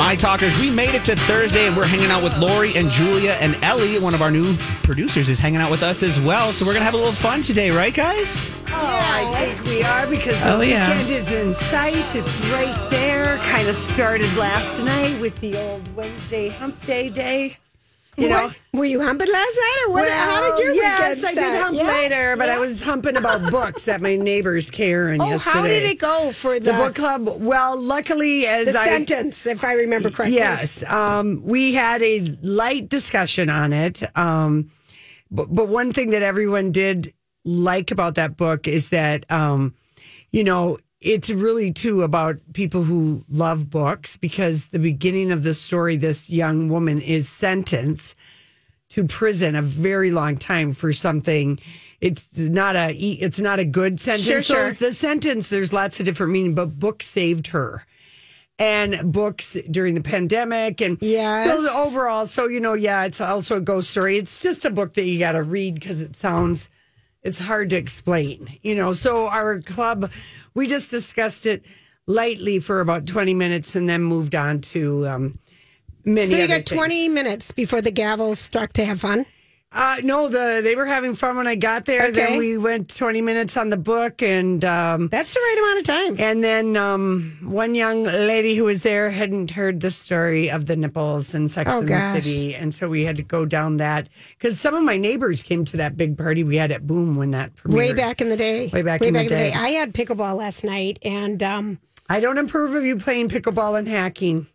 My Talkers, we made it to Thursday and we're hanging out with Lori and Julia and Ellie. One of our new producers is hanging out with us as well. So we're going to have a little fun today, right, guys? Oh, I think we are because Oh, the yeah. weekend is in sight. It's right there. Kind of started last night with the old Wednesday hump day day. You know, What? were you humping last night, or what? how Well, did your yes, weekend I did hump Yeah? later, but I was humping about books at my neighbor's Karen Oh, yesterday. how did it go for the, The book club. Well, luckily, as the I sentence, if I remember correctly? Yes. Um, we had a light discussion on it. Um, but, but one thing that everyone did like about that book is that, um, you know, it's really too about people who love books because the beginning of the story, this young woman is sentenced to prison a very long time for something. It's not a it's not a good sentence. Sure, So sure. the sentence there's lots of different meaning, but book saved her. And books during the pandemic and Yes. so overall so you know yeah it's also a ghost story it's just a book that you got to read because it sounds it's hard to explain you know so our club we just discussed it lightly for about 20 minutes and then moved on to um many So you got things. 20 minutes before the gavel struck to have fun? Uh, no, the they were having fun when I got there. Then we went twenty minutes on the book, and um, That's the right amount of time. and then um, one young lady who was there hadn't heard the story of the nipples and Sex Oh, and gosh. the City, and so we had to go down that because some of my neighbors came to that big party we had at Boom when that premiered. Way back in the day. Way back in the day. I had pickleball last night, and um, I don't approve of you playing pickleball and hacking.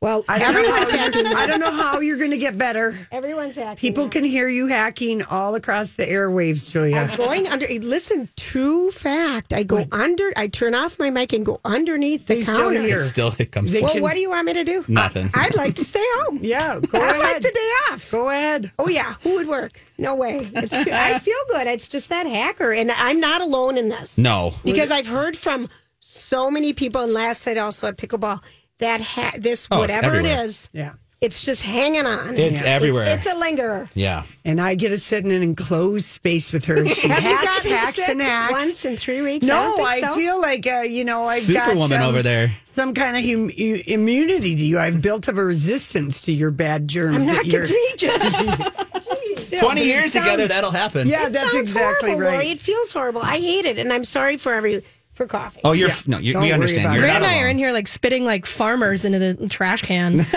Well, I don't know everyone's how, hacking. I don't know how you're going to get better. Everyone's hacking. People now. can hear you hacking all across the airwaves, Julia. I'm going under. Listen, true fact. I go under. I turn off my mic and go underneath the They still counter. hear. Still, it comes. They Well, can- what do you want me to do? Nothing. I'd like to stay home. Yeah, go ahead. I'd ahead. like the day off. Go ahead. Oh yeah, who would work? No way. It's, I feel good. It's just that hacker, and I'm not alone in this. No. because I've heard from so many people. And last night also at pickleball that ha- this Oh, it's whatever it everywhere. is, Yeah. it's just hanging on. It's everywhere. It's, it's a lingerer. Yeah. And I get to sit in an enclosed space with her. She Have you hacks, gotten hacks, and hacks. once in three weeks? no, I, don't think I feel like uh, you know I've Superwoman got um, over there. Some kind of hum- immunity to you. I've built up a resistance to your bad germs. I'm not that contagious. Yeah, 20 years sounds- together, that'll happen. Yeah, It that's sounds exactly horrible, Lori. right. It feels horrible. I hate it, and I'm sorry for every for coughing. Oh, you're Yeah. no, you, we understand. about You're it. not Brand and I are in here like spitting like farmers into the trash can.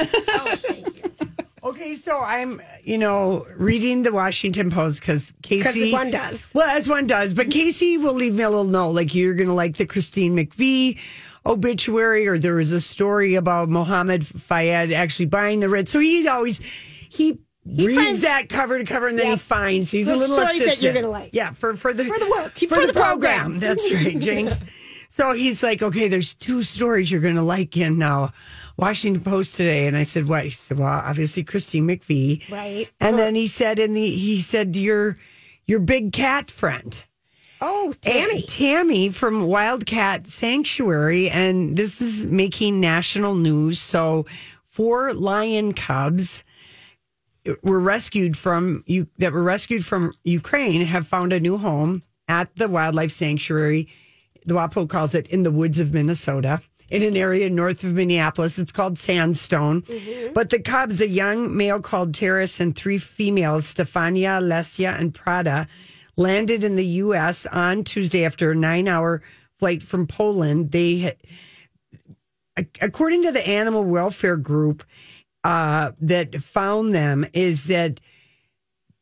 Oh, okay, so I'm you know reading the Washington Post because Casey Because Casey one does. Well, as one does, but Casey will leave me a little note, like you're going to like the Christine McVie obituary, or there was a story about Mohammed Fayed actually buying the Ritz. So he's always he, reads finds- that cover to cover, and then Yeah. he finds he's a little stories that you're gonna like. Yeah, for for the For the work. for, For the, the program. program. That's right, Jinx. so he's like, okay, there's two stories you're going to like in uh, Washington Post today, and I said, what? He said, well, obviously Christine McVie, Right. And then he said, in the he said, your your big cat friend. Oh, Tammy. And Tammy from Wildcat Sanctuary, and this is making national news. So, four lion cubs were rescued from you that were rescued from Ukraine have found a new home at the wildlife sanctuary. The WAPO calls it in the woods of Minnesota. In an area north of Minneapolis, it's called Sandstone. Mm-hmm. But the cubs, a young male called Taras and three females, Stefania, Lesia, and Prada, landed in the U.S. on Tuesday after a nine hour flight from Poland. They according to the animal welfare group uh, that found them, is that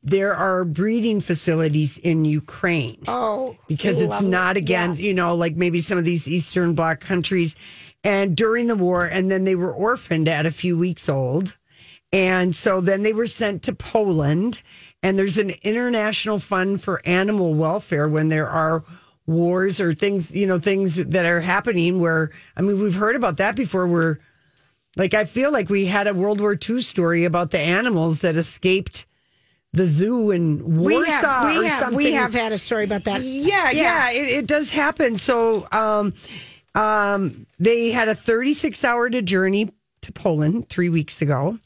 there are breeding facilities in Ukraine Oh, because it's not against, you know, like maybe some of these Eastern Bloc countries. And during the war, and then they were orphaned at a few weeks old. And so then they were sent to Poland. And there's an international fund for animal welfare when there are wars or things, you know, things that are happening where, I mean, we've heard about that before where, like, I feel like we had a World War II story about the animals that escaped the zoo in We Warsaw have, we or have, something. we have had a story about that. Yeah, yeah, it, it does happen. So, um, um, they had a 36 hour to journey to Poland three weeks ago.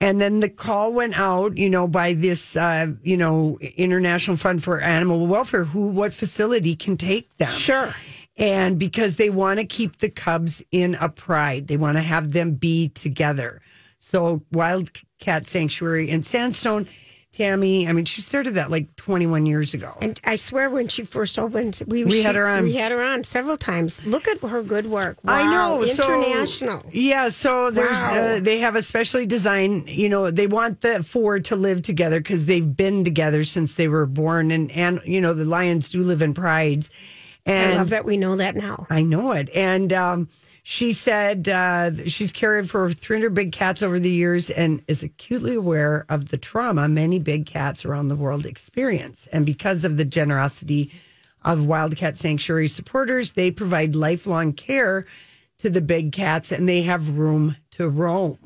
And then the call went out, you know, by this, uh, you know, International Fund for Animal Welfare, who, what facility can take them. Sure. And because they want to keep the cubs in a pride, they want to have them be together. So, Wildcat Sanctuary in Sandstone, Tammy, I mean, she started that like 21 years ago. And I swear, when she first opened, we We had her on. We had her on several times. Look at her good work. Wow. I know. so- international. yeah. So there's, Wow. uh, they have a specially designed, you know, they want the four to live together because they've been together since they were born. And, and, you know, the lions do live in prides. And I love that we know that now. I know it. And um, she said uh, she's cared for 300 big cats over the years and is acutely aware of the trauma many big cats around the world experience. And because of the generosity of Wildcat Sanctuary supporters, they provide lifelong care to the big cats and they have room to roam,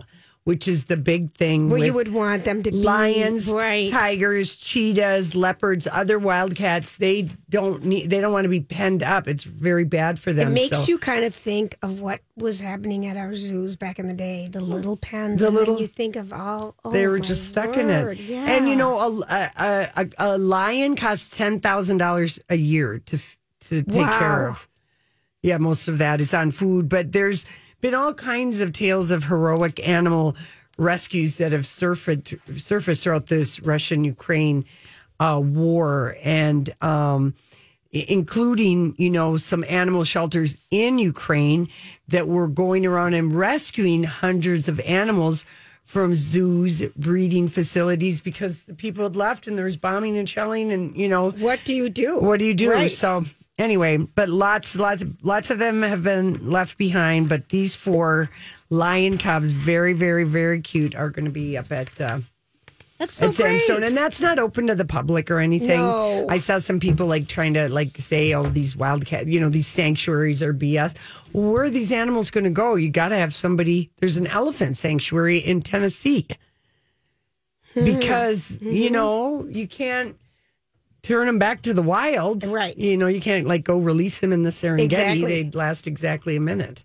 which is the big thing. Well, you would want them to be lions, right. tigers, cheetahs, leopards, other wildcats. They don't need. They don't want to be penned up. It's very bad for them. It makes so- you kind of think of what was happening at our zoos back in the day, the little pens. The little- you think of all. Oh, They were just stuck in it. Yeah. And you know, a, a, a, a lion costs ten thousand dollars a year to to take care of. Yeah, most of that is on food, but there's been all kinds of tales of heroic animal rescues that have surfaced surfaced throughout this Russian Ukraine uh, war, and um, including you know some animal shelters in Ukraine that were going around and rescuing hundreds of animals from zoos, breeding facilities because the people had left and there was bombing and shelling, and you know what do you do? what do you do? Right. So anyway, but lots, lots, lots of them have been left behind. But these four lion cubs, very, very, very cute, are going to be up at uh, That's so at Sandstone, great. and that's not open to the public or anything. No. I saw some people like trying to like say, "Oh, these wildcat, you know, these sanctuaries are BS." Where are these animals going to go? You got to have somebody. There's an elephant sanctuary in Tennessee Hmm. because Mm-hmm. you know you can't turn them back to the wild. Right. You know, you can't like go release them in the Serengeti. Exactly. They'd last exactly a minute.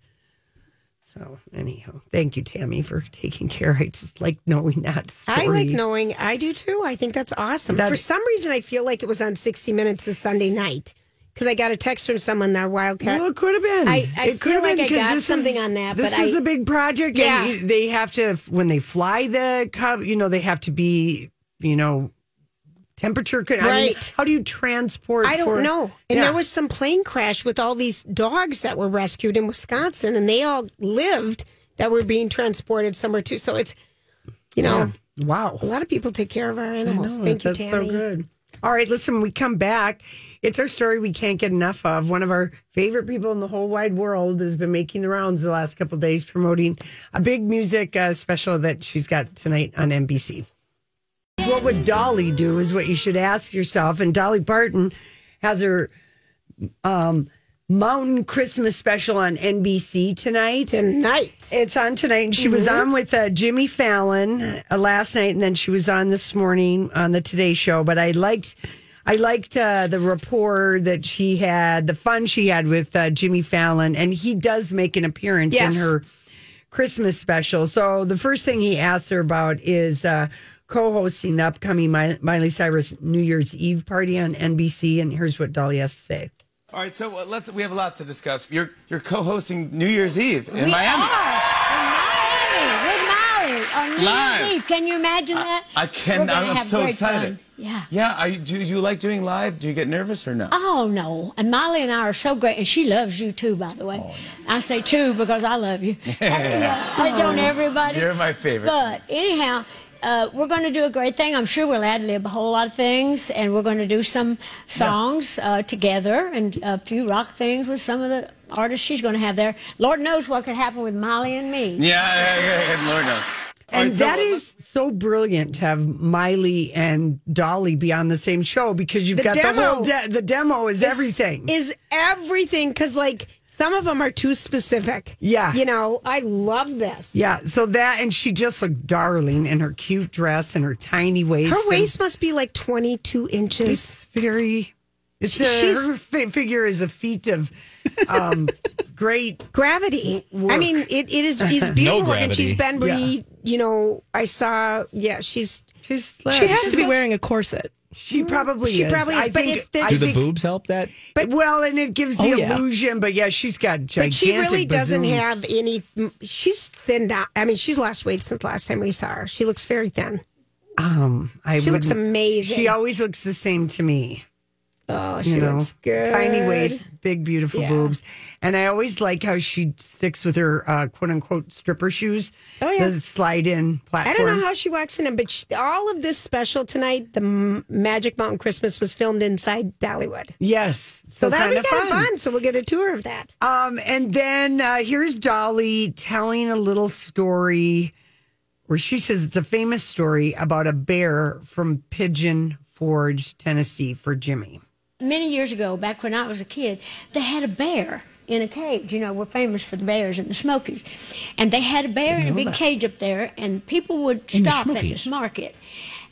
So anyhow, thank you, Tammy, for taking care. I just like knowing that story. I like knowing. I do too. I think that's awesome. That- For some reason, I feel like it was on 60 Minutes this Sunday night because I got a text from someone that Wildcat. Well, it could have been. I- I it could feel have like been I because got this something is, on that, This is I- a big project. Yeah. and they have to when they fly the cub. You know, they have to be. You know, temperature. con- I mean, Right. how do you transport? I don't for- know. And Yeah. there was some plane crash with all these dogs that were rescued in Wisconsin, and they all lived that were being transported somewhere too. So it's, you know, Wow. a lot of people take care of our animals. know, Thank you, Tammy. so good. All right, listen, we come back. It's our story we can't get enough of. One of our favorite people in the whole wide world has been making the rounds the last couple of days promoting a big music uh, special that she's got tonight on NBC. What would Dolly do is what you should ask yourself. And Dolly Parton has her um, Mountain Christmas special on NBC tonight. Tonight. It's on tonight, and she was Mm-hmm. on with uh, Jimmy Fallon uh, last night, and then she was on this morning on the Today Show. But I liked, I liked uh, the rapport that she had, the fun she had with uh, Jimmy Fallon, and he does make an appearance Yes. in her Christmas special. So the first thing he asks her about is uh, co-hosting the upcoming Miley Cyrus New Year's Eve party on NBC, and here's what Dolly has to say. All right, so uh, let's. We have a lot to discuss. You're you're co-hosting New Year's Eve in we Miami. Are in Miami with Miley. on New Live. Year's Eve. Can you imagine that? I can. We're I'm, I'm so excited. fun. Yeah. Yeah. Are you, do, do you like doing live? Do you get nervous or no? Oh no! And Miley and I are so great, and she loves you too. By the way, Oh, I say too because I love you. And, uh, don't everybody? You're my favorite. But anyhow, uh, we're going to do a great thing. I'm sure we'll ad lib a whole lot of things, and we're going to do some songs uh, together and a few rock things with some of the artists she's going to have there. Lord knows what could happen with Miley and me. Yeah, yeah, yeah, yeah. Lord knows. And right, so that let- is so brilliant to have Miley and Dolly be on the same show because you've The got the whole de- the demo is everything. Is everything because like some of them are too specific. Yeah. You know, I love this. yeah, so that and she just looked darling in her cute dress and her tiny waist. Her waist must be like 22 inches. It's very. It's a, She's- her fi- figure is a feat of um, great. Gravity. I mean, it, it is it's beautiful, and gravity. she's been. Yeah. Re, You know, I saw. Yeah, she's. She's She has just to be looks- wearing a corset. She probably She is. probably is, I but think, if there's- I Do the think- boobs help that? But well, and it gives the Oh, yeah. illusion. But yeah, she's got gigantic. But she really doesn't have any. She's thinned out. I mean, she's lost weight since last time we saw her. She looks very thin. Um, I She looks amazing. She always looks the same to me. Oh, she you know, looks good. tiny waist, big beautiful Yeah. boobs, and I always like how she sticks with her uh, quote unquote stripper shoes. Oh, yeah. the slide in platform. I don't know how she walks in them, but she, all of this special tonight, the M- Magic Mountain Christmas was filmed inside Dollywood. Yes, So, that'll be kind of fun. So we'll get a tour of that. Um, and then uh, here's Dolly telling a little story where she says it's a famous story about a bear from Pigeon Forge, Tennessee, for Jimmy. Many years ago, back when I was a kid, they had a bear in a cage. You know, we're famous for the bears in the Smokies. And they had a bear in a big cage up there, and people would stop at this market.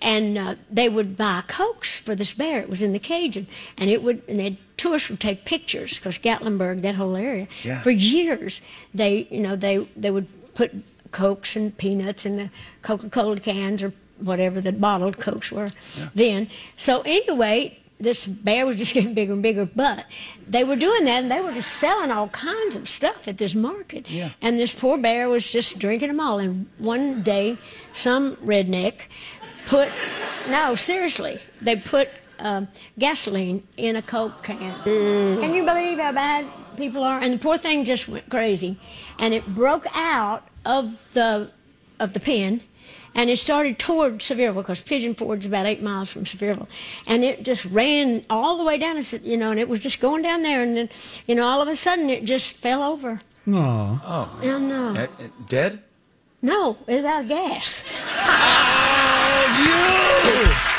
And uh, they would buy Cokes for this bear. It was in the cage, and, and it would, and they'd, tourists would take pictures because Gatlinburg, that whole area, Yeah. for years, they, you know, they they would put Cokes and peanuts in the Coca-Cola cans or whatever the bottled Cokes were then. So anyway, this bear was just getting bigger and bigger, but they were doing that and they were just selling all kinds of stuff at this market. Yeah. And this poor bear was just drinking them all. And one day, some redneck put, no, seriously, they put um, gasoline in a Coke can. Can you believe how bad people are? And the poor thing just went crazy. And it broke out of the, of the pen and it started toward Sevierville because Pigeon Forge's about eight miles from Sevierville, and it just ran all the way down. and You know, and it was just going down there, and then, you know, all of a sudden it just fell over. Oh, No, no, eh, eh, dead? no, it was out of gas.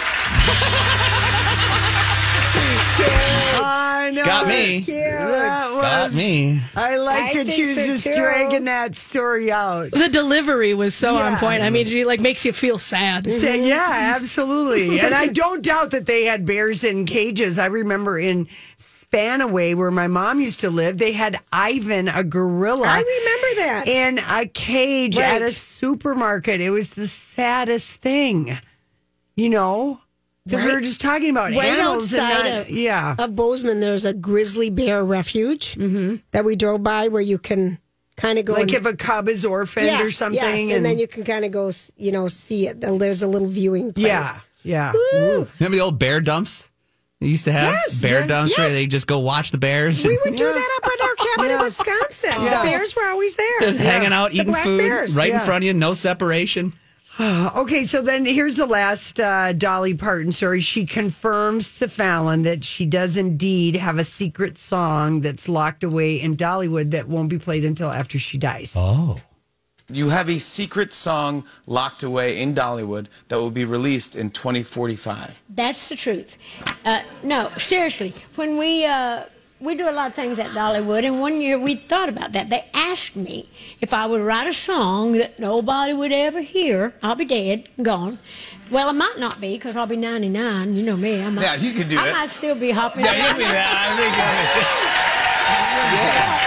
I know. Got me. That Got me. I like I that think she was so, just too. dragging that story out. The delivery was so Yeah. on point. I mean, she like makes you feel sad. Saying, yeah, mhm. absolutely. and I don't doubt that they had bears in cages. I remember in Spanaway, where my mom used to live, they had Ivan, a gorilla. I remember that. in a cage at a supermarket. It was the saddest thing, you know, because we were just talking about Right animals. and outside not- of, yeah. of Bozeman, there's a grizzly bear refuge mm-hmm. that we drove by where you can kind of go. like and- if a cub is orphaned or something. yes, and, then you can kind of go, you know, see it. There's a little viewing place. yeah, yeah. Woo. Remember the old bear dumps? They used to have Yes, bear yeah, dumps where they just go watch the bears. We would do that up at our cabin in Wisconsin. The bears were always there. just hanging out, eating food bears. right Yeah. in front of you, no separation. Okay, so then here's the last uh, Dolly Parton story. She confirms to Fallon that she does indeed have a secret song that's locked away in Dollywood that won't be played until after she dies. Oh. You have a secret song locked away in Dollywood that will be released in 2045. That's the truth. Uh, no, seriously. When we uh, we do a lot of things at Dollywood, and one year we thought about that. They asked me if I would write a song that nobody would ever hear. I'll be dead, gone. Well, I might not be because I'll be 99. You know me. I might, Yeah, you can do I it. might still be hopping. Yeah, give me that. I think.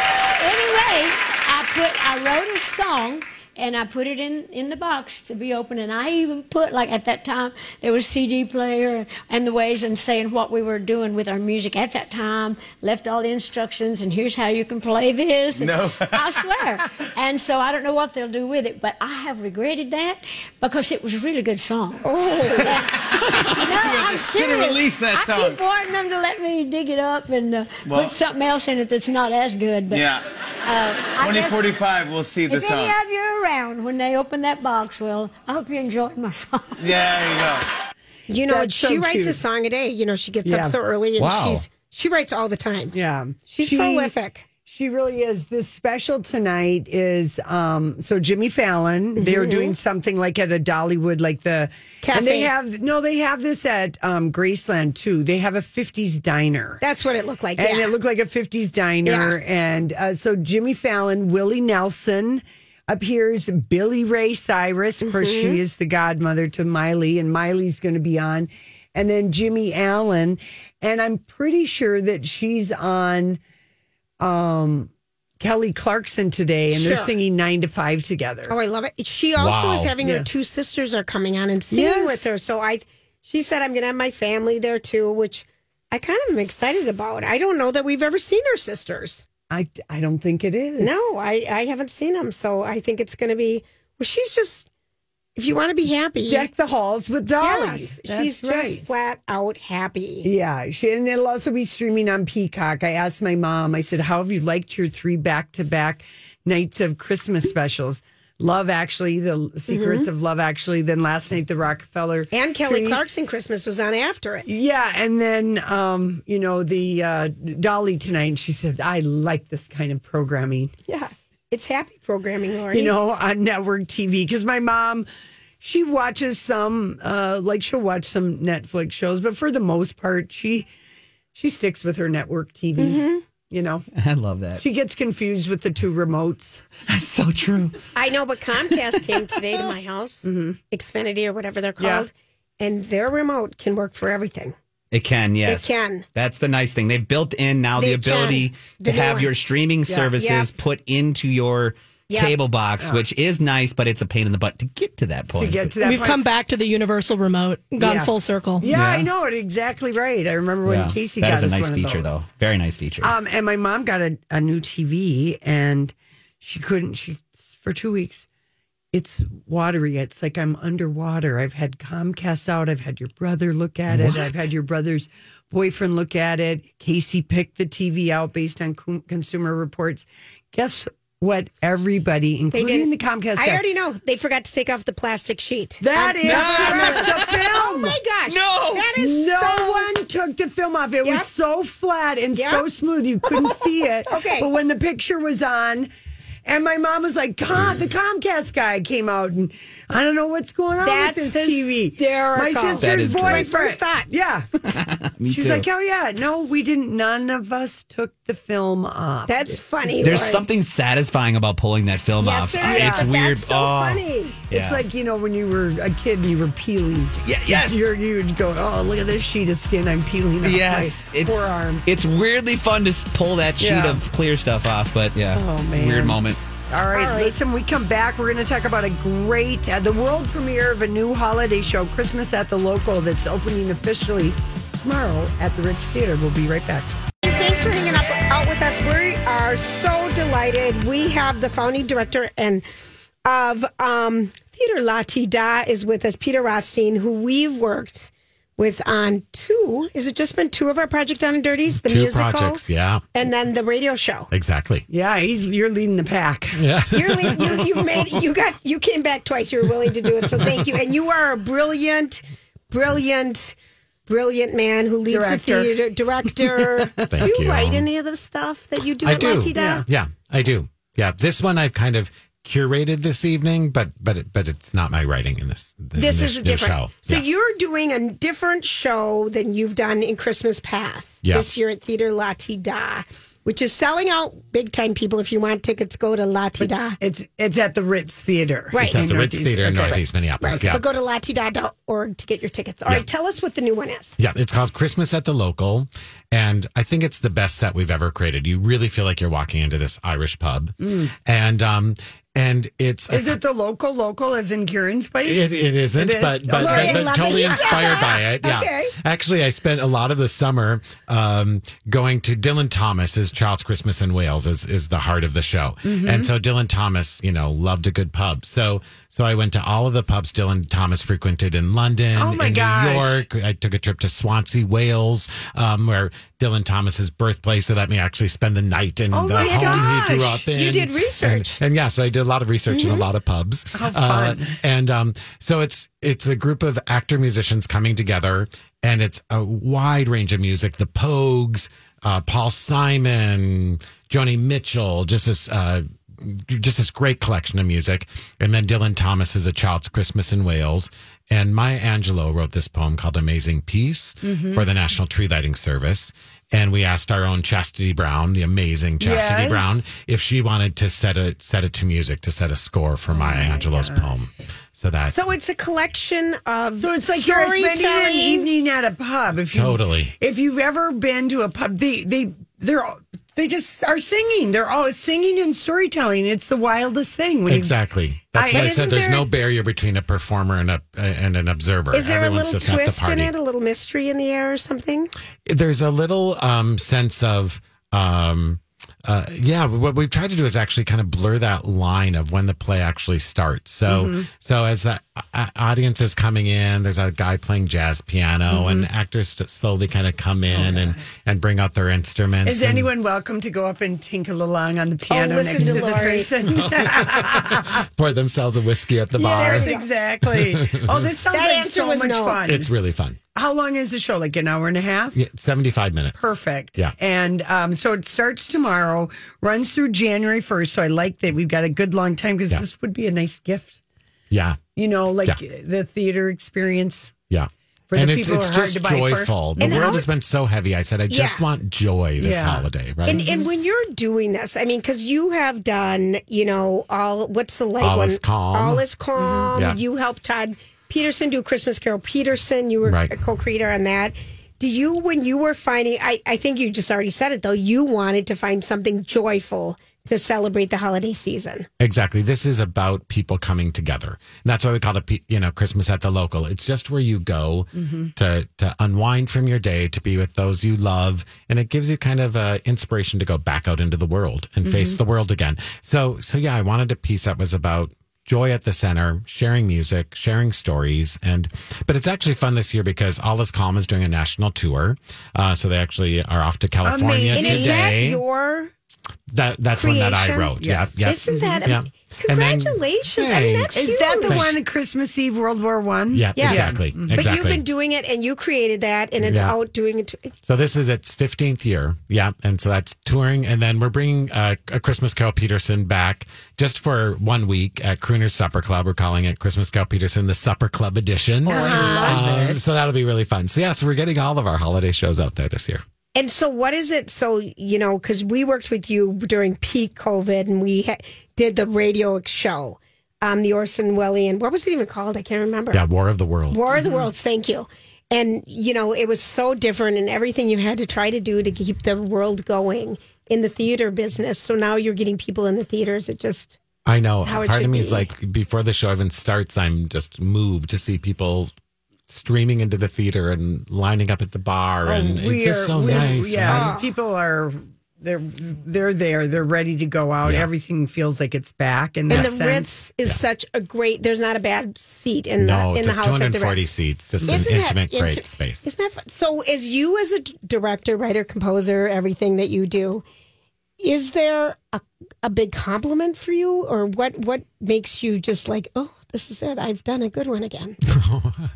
Anyway, I put I wrote a song and I put it in in the box to be open. And I even put like at that time there was CD player and the ways and saying what we were doing with our music at that time. Left all the instructions and here's how you can play this. No. I swear. And so I don't know what they'll do with it, but I have regretted that because it was a really good song. Oh, no, I'm Should've serious. released that I song. keep wanting them to let me dig it up and uh, Well- put something else in it that's not as good. But Yeah. Uh, 2045, we'll see the if song. any of you are around when they open that box, Will, I hope you enjoy my song. Yeah, there you go. You know, That's she so writes cute. a song a day. You know, she gets Yeah. up so early and Wow. she's she writes all the time. Yeah. She's She- prolific. She really is. This special tonight is um so Jimmy Fallon. They're doing something like at a Dollywood, like the and they have no, they have this at um Graceland too. They have a fifties diner. That's what it looked like. and yeah. it looked like a 50s diner. Yeah. And uh, so Jimmy Fallon, Willie Nelson appears, Billy Ray Cyrus. Of course, Mm-hmm. she is the godmother to Miley, and Miley's going to be on. And then Jimmy Allen. And I'm pretty sure that she's on um, Kelly Clarkson today, and they're Sure. singing nine to five together. Oh, I love it. She also Wow. is having Yeah. her two sisters are coming on and singing Yes. with her. So I, she said I'm going to have my family there too, which I kind of am excited about. I don't know that we've ever seen her sisters. I, I don't think it is. No, I, I haven't seen them. So I think it's going to be. Well, she's just. If you want to be happy, Deck the halls with Dolly. yes, she's right. just flat out happy. Yeah, she, and it'll also be streaming on Peacock. I asked my mom, I said, How have you liked your three back to back nights of Christmas specials? Love Actually, The Secrets of Love Actually, then last night, The Rockefeller. Mm-hmm. And Kelly Tree. Clarkson Christmas was on after it. Yeah, and then, um, you know, the uh, Dolly tonight. And she said, I like this kind of programming. Yeah, it's happy programming, Lori. you know, on network TV. Because my mom, she watches some, uh, like she'll watch some Netflix shows, but for the most part, she she sticks with her network TV. Mm-hmm. You know, I love that. she gets confused with the two remotes. That's so true. I know, but Comcast came today to my house, Xfinity or whatever they're Mm-hmm. Yeah. called, and their remote can work for everything. It can, yes. can. That's the nice thing. They've built in now They the ability can. to have one. your streaming services Yep. put into your Yep. cable box, which is nice, but it's a pain in the butt to get to that point. To get to that We've point. come back to the universal remote, gone Yeah. full circle. Yeah, Yeah. I know it exactly right. I remember when Yeah. Casey That got is a us nice one of feature, though. Very nice feature. Um, and my mom got a, a new TV, and she couldn't. She for two weeks. It's watery. It's like I'm underwater. I've had Comcast out. I've had your brother look at it. I've had your brother's boyfriend look at it. Casey picked the TV out based on com- Consumer Reports. Guess what? Everybody, They including the Comcast, I guy- already know they forgot to take off the plastic sheet. that On- is the film. Oh my gosh! No! that is no so. one took the film off. It Yep. was so flat and Yep. so smooth you couldn't see it. Okay. But when the picture was on, and my mom was like, God, the Comcast guy came out and I don't know what's going on That's with this TV. hysterical. My sister's is boyfriend. My first thought. Yeah. Me She's too. like, oh yeah, no, we didn't. None of us took the film off. That's funny. There's Lori. something satisfying about pulling that film Yes, off. there is, It's but weird. That's so oh, funny. yeah. It's like you know when you were a kid and you were peeling. Yeah, yes. You're, you would go, oh look at this sheet of skin I'm peeling off Yes, my it's forearm. it's weirdly fun to pull that sheet Yeah. of clear stuff off, but yeah, Oh, man. weird moment. All right, All right. listen, we come back. We're going to talk about a great, uh, the world premiere of a new holiday show, Christmas at the Local, that's opening officially tomorrow at the Ritz Theater. We'll be right back. Thanks for hanging up, out with us. We are so delighted. We have the founding director and of um, Theater Latté Da is with us, Peter Rothstein, who we've worked with on two. Is it just been two of our Project Down and Dirties? The Two musical, projects, yeah. and then the radio show. Exactly. Yeah, he's you're leading the pack. Yeah. You're, le- you, you've made you got you came back twice. You were willing to do it, so thank you. And you are a brilliant, brilliant, brilliant man who leads Director. the theater. Director. Thank do you, you. write any of the stuff that you do I at do. Ti Da? Yeah, I do. Yeah, this one I've kind of curated this evening, but but it, but it's not my writing in this. in This is a different. show. So yeah. you're doing a different show than you've done in Christmas past Yeah. this year at Theater Latté Da, which is selling out big time. People, if you want tickets, go to Latida. It's it's at the Ritz Theater. Right. it's at in the Ritz Northeast. Theater in Okay. Northeast Minneapolis. Right. Yeah. But go to latteda.org to get your tickets. All Yeah. right, tell us what the new one is. Yeah, it's called Christmas at the Local. And I think it's the best set we've ever created. You really feel like you're walking into this Irish pub. Mm. And um and it's a Is it the local local as in Kieran's place? It, it isn't, It is? but but, I but, totally inspired by it. Yeah. Okay. Actually, I spent a lot of the summer um, going to Dylan Thomas's Child's Christmas in Wales is is the heart of the show, Mm-hmm. and so Dylan Thomas, you know, loved a good pub. So so I went to all of the pubs Dylan Thomas frequented in London, Oh, in gosh. New York. I took a trip to Swansea, Wales, um, where Dylan Thomas's birthplace. They let me actually spend the night in Oh, the home he grew up in. You did And- research. Mm-hmm. and, yeah, so I did a lot of research in a lot of pubs. How fun. Uh, and um, so it's it's a group of actor musicians coming together, and it's a wide range of music. The Pogues, uh, Paul Simon, Joni Mitchell, just this. Uh, just this great collection of music. And then Dylan Thomas is A Child's Christmas in Wales. And Maya Angelou wrote this poem called Amazing Peace Mm-hmm. for the National Tree Lighting Service. And we asked our own Chastity Brown, the amazing Chastity Yes. Brown, if she wanted to set it set it to music, to set a score for Maya Angelou's poem. So that So it's a collection of So it's like you're spending an evening at a pub. If you, Totally. If you've ever been to a pub, they they they're all- they just are singing. They're all singing and storytelling. It's the wildest thing. When exactly. That's I- what I said. There's there- no barrier between a performer and a and an observer. Is there Everyone's a little just at the twist in it, a little mystery in the air or something? there's a little um, sense of um, uh, yeah what we've tried to do is actually kind of blur that line of when the play actually starts so Mm-hmm. so as the uh, audience is coming in there's a guy playing jazz piano and Mm-hmm. actors st- slowly kind of come Oh, in and and bring out their instruments Is and- anyone welcome to go up and tinkle along on the piano listen next to to, the person? pour themselves a whiskey at the bar yes, exactly. Oh, this sounds That like answer so was much no. fun. it's really fun How long is the show? Like an hour and a half? yeah, 75 minutes Perfect. Yeah. And um, so it starts tomorrow, runs through January 1st. So I like that we've got a good long time because Yeah. this would be a nice gift. yeah You know, like Yeah. the theater experience. yeah For the and it's, people it's who are hard just to buy for. joyful. The And world how- has been so heavy. I said, I just Yeah. want joy this Yeah. holiday, right? And, and when you're doing this, I mean, because you have done, you know, all what's the light All one? is calm. Mm-hmm. All is calm. Yeah. You helped Todd Peterson do Christmas Carol. Peterson, you were Right. a co-creator on that. Do you, when you were finding, I, I think you just already said it though, you wanted to find something joyful to celebrate the holiday season. Exactly. This is about people coming together. And that's why we call it, you know, Christmas at the local. It's just where you go to, to unwind from your day, to be with those you love. And it gives you kind of uh, inspiration to go back out into the world and face the world again. So, so yeah, I wanted a piece that was about joy at the center, sharing music, sharing stories. And, but it's actually fun this year because All Is Calm is doing a national tour. Uh, so they actually are off to California And is that today. your that, that's one that I wrote. Yes. Yeah. yeah. Isn't that Yeah. And then- congratulations? I mean, that's Thanks. Is that the huge. one Christmas Eve World War One? Yeah, Yes. exactly. But Exactly. you've been doing it, and you created that, and it's Yeah. out doing it. so this is its 15th year. Yeah. And so that's touring. And then we're bringing uh, a Christmas Carol Peterson back just for one week at Crooner's Supper Club. We're calling it Christmas Carol Peterson, the Supper Club edition. Oh, I love Um, it. So that'll be really fun. So yeah, so we're getting all of our holiday shows out there this year. And so, what is it? So, you know, because we worked with you during peak COVID and we ha- did the radio show, um, the Orson Welles, what was it even called? I can't remember. Yeah. War of the Worlds. War of the Worlds, thank you. And, you know, it was so different and everything you had to try to do to keep the world going in the theater business. So now you're getting people in the theaters. It just, I know. How it Part of should me is like, before the show even starts, I'm just moved to see people streaming into the theater and lining up at the bar. Oh, and it's just are- so nice. Yeah, right? people are they're they're there. They're ready to go out. Yeah. Everything feels like it's back. In and that the sense. Ritz is such a great, there's not a bad seat in No, the, in the just house at the 240 Ritz. seats, just Isn't an that intimate, great inti- space. Isn't that fun? so? As you, as a director, writer, composer, everything that you do, is there a, a big compliment for you, or what? What makes you just like, oh, this is it? I've done a good one again.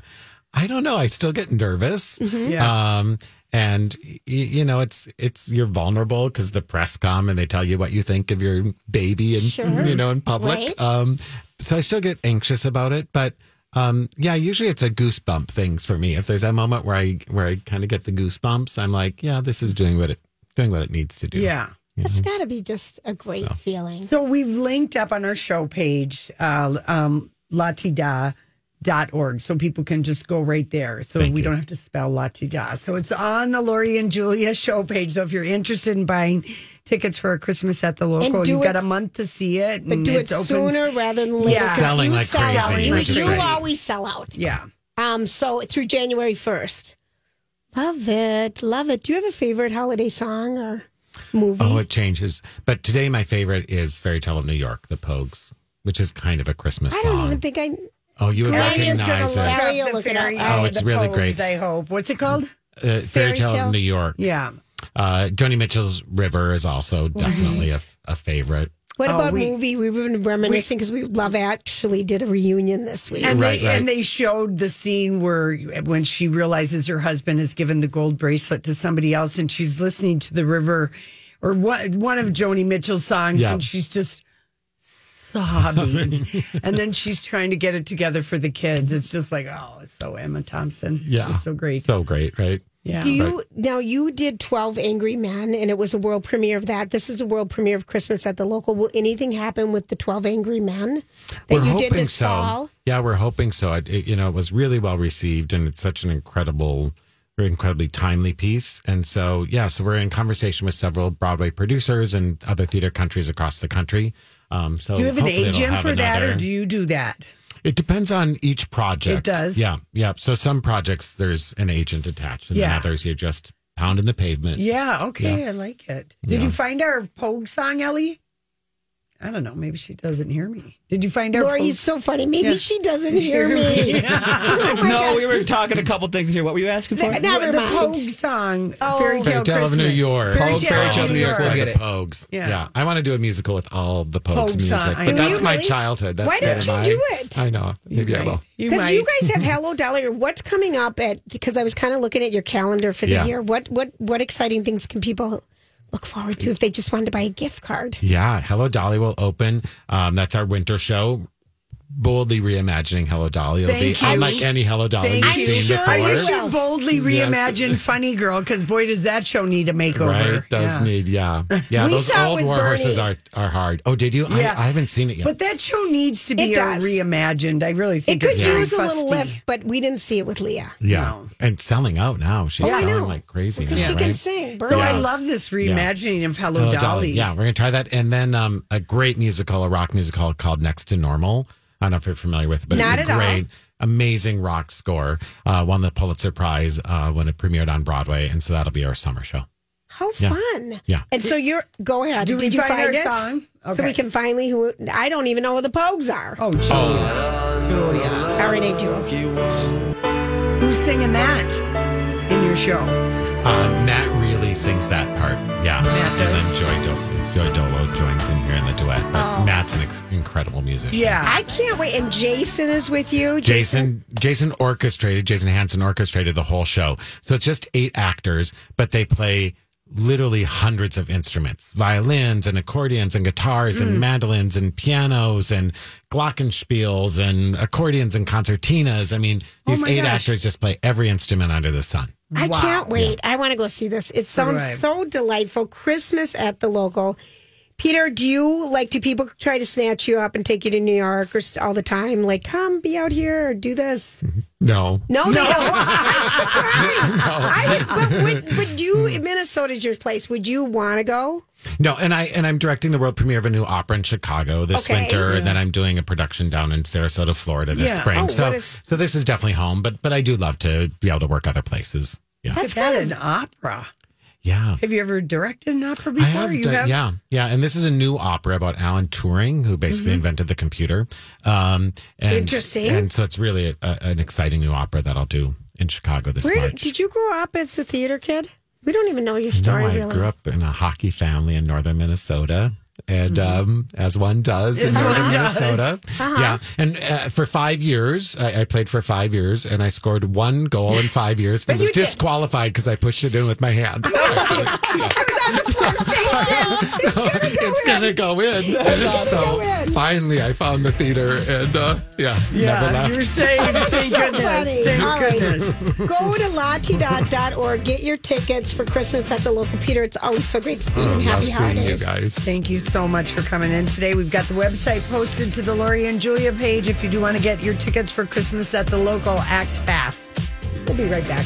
I don't know. I still get nervous. Mm-hmm. Yeah. Um, and you know, it's it's you're vulnerable because the press come and they tell you what you think of your baby and Sure. you know in public. Right. Um, so I still get anxious about it, but um, yeah, usually it's a goosebump things for me. If there's a moment where I where I kind of get the goosebumps, I'm like, yeah, this is doing what it doing what it needs to do. yeah. That's got to be just a great feeling. So we've linked up on our show page, uh, um, La Ti Da, org so people can just go right there so Thank we you. don't have to spell la ti da so it's on the lori and julia show page so if you're interested in buying tickets for a christmas at the local you've got a month to see it But and do it it's sooner rather than later. Yeah. 'cause Selling you like sell crazy, out. You, which you always sell out. yeah Um, so through January first. Love it, love it. Do you have a favorite holiday song or movie? Oh, it changes. But today, my favorite is Fairy Tale of New York, the Pogues, which is kind of a Christmas I song. don't even think I. oh, you would Elliot's gonna recognize look it. Harry will the look it up. fairy- Oh, it's the really Pogues, great. I hope. What's it called? Uh, Fairy, Fairy Tale Tale? of New York. Yeah. Uh, Joni Mitchell's River is also definitely a, a favorite. What Oh, about we- movie? We've been reminiscing because we Love Actually did a reunion this week. And Right, they right. and they showed the scene where when she realizes her husband has given the gold bracelet to somebody else, and she's listening to the river or one one of Joni Mitchell's songs, Yeah. and she's just sobbing, and then she's trying to get it together for the kids. It's just like, oh, it's so Emma Thompson, Yeah. It's so great, So great, right? yeah. Do you now? You did Twelve Angry Men, and it was a world premiere of that. This is a world premiere of Christmas at the local. Will anything happen with the Twelve Angry Men that we're you hoping did this so. fall? Yeah, we're hoping so. It, it- you know, it was really well received, and it's such an incredible, very incredibly timely piece. And so, yeah, so we're in conversation with several Broadway producers and other theater countries across the country. Um, so Do you have an agent have for that, or do you do that? It depends on each project. It does? Yeah, yeah. So some projects there's an agent attached, and Yeah. others you're just pounding the pavement. Yeah, okay, I like it. Did Yeah. you find our Pogue song, Ellie? I don't know. Maybe she doesn't hear me. Did you find out? Lori, Pogue- it's so funny. Maybe Yeah. she doesn't hear me. Oh no, God. we were talking a couple things here. What were you asking for? Th- Never the mind. Pogue song, Oh. Fairy Fairy Tale, Tale of New York. Fairy Pogues, Tale Fairy of Tale of New York. We'll by get the it. Pogues. Yeah. Yeah. I want to do a musical with all the Pogues Pogue music, song. but that's you my childhood. That's Why kind don't you my- do it? I know. Maybe I will. You Because might. you guys have Hello Dolly. Or what's coming up at? Because I was kind of looking at your calendar for the Yeah. year. What what what exciting things can people look forward to if they just wanted to buy a gift card? Yeah, Hello Dolly will open. Um, that's our winter show. Boldly reimagining Hello Dolly. It'll Thank be you. unlike any Hello Dolly Thank you've you. seen sure before. I wish will. you boldly reimagined Funny Girl because boy, does that show need a makeover. Right, does Yeah. need, yeah, yeah. We those saw it old with war Beanie. horses are are hard. Oh, did you? Yeah. I, I haven't seen it yet. But that show needs to be It a does. reimagined. I really It think could it's very use a little fusty. lift, but we didn't see it with Lea. yeah, and selling out now. She's Oh, I selling know. like crazy. Because now, she right? can sing. So I Yes. love this reimagining of Hello, Hello, Dolly. Yeah, we're gonna try that, and then um, a great musical, a rock musical called Next to Normal. I don't know if you're familiar with it, but Not it's a at all. great, amazing rock score. Uh, won the Pulitzer Prize uh, when it premiered on Broadway, and so that'll be our summer show. How Yeah. fun! Yeah. And so you're go ahead. Do Did you find find, our it? song? So we can finally who I don't even know who the Pogues are. Oh, Julia. Julia. All right, I do. Who's singing that in your show? Uh, Matt really sings that part. Yeah, Matt does. and then Joy, Do- Joy Dolo joins in here in the duet. But Oh. Matt's an ex- incredible musician. Yeah. I can't wait. And Jason is with you. Jason Jason orchestrated Jason Hansen orchestrated the whole show. So it's just eight actors, but they play literally hundreds of instruments. Violins and accordions and guitars Mm. and mandolins and pianos and glockenspiels and accordions and concertinas. I mean, these Oh my eight gosh. actors just play every instrument under the sun. I can't wait. I want to go see this. It sounds do so delightful. Christmas at the local. Peter, do you like? Do people try to snatch you up and take you to New York or all the time? Like, come be out here or do this. Mm-hmm. No. No, no. I'm surprised. I, but, would, but you, Minnesota's your place. Would you want to go? No, and I and I'm directing the world premiere of a new opera in Chicago this Okay. winter, and then I'm doing a production down in Sarasota, Florida this Yeah. spring. Oh, so what is- so this is definitely home, but but I do love to be able to work other places. Yeah. That's that an opera. Yeah. Have you ever directed an opera before? I have, you done- have? yeah, yeah, and this is a new opera about Alan Turing, who basically invented the computer. Um, and, Interesting. and so it's really a, an exciting new opera that I'll do in Chicago this Where March. did you grow up as a theater kid? We don't even know your story. No, I really. grew up in a hockey family in northern Minnesota. And um, as one does in As one northern. Minnesota, Uh-huh. yeah. And uh, for five years, I, I played for five years, and I scored one goal in five years, and was disqualified because I pushed it in with my hand. it's in. so go in. so finally, I found the theater, and uh, yeah, never Yeah, left. you're saying thank so goodness. funny. Thank All right. goodness. Go to latidot.org. Get your tickets for Christmas at the local Peter. It's always so great to see you. Oh, and love happy seeing you holidays. guys. Thank you so so much for coming in today. We've got the website posted to the Lori and Julia page if you do want to get your tickets for Christmas at the local. Act fast. We'll be right back.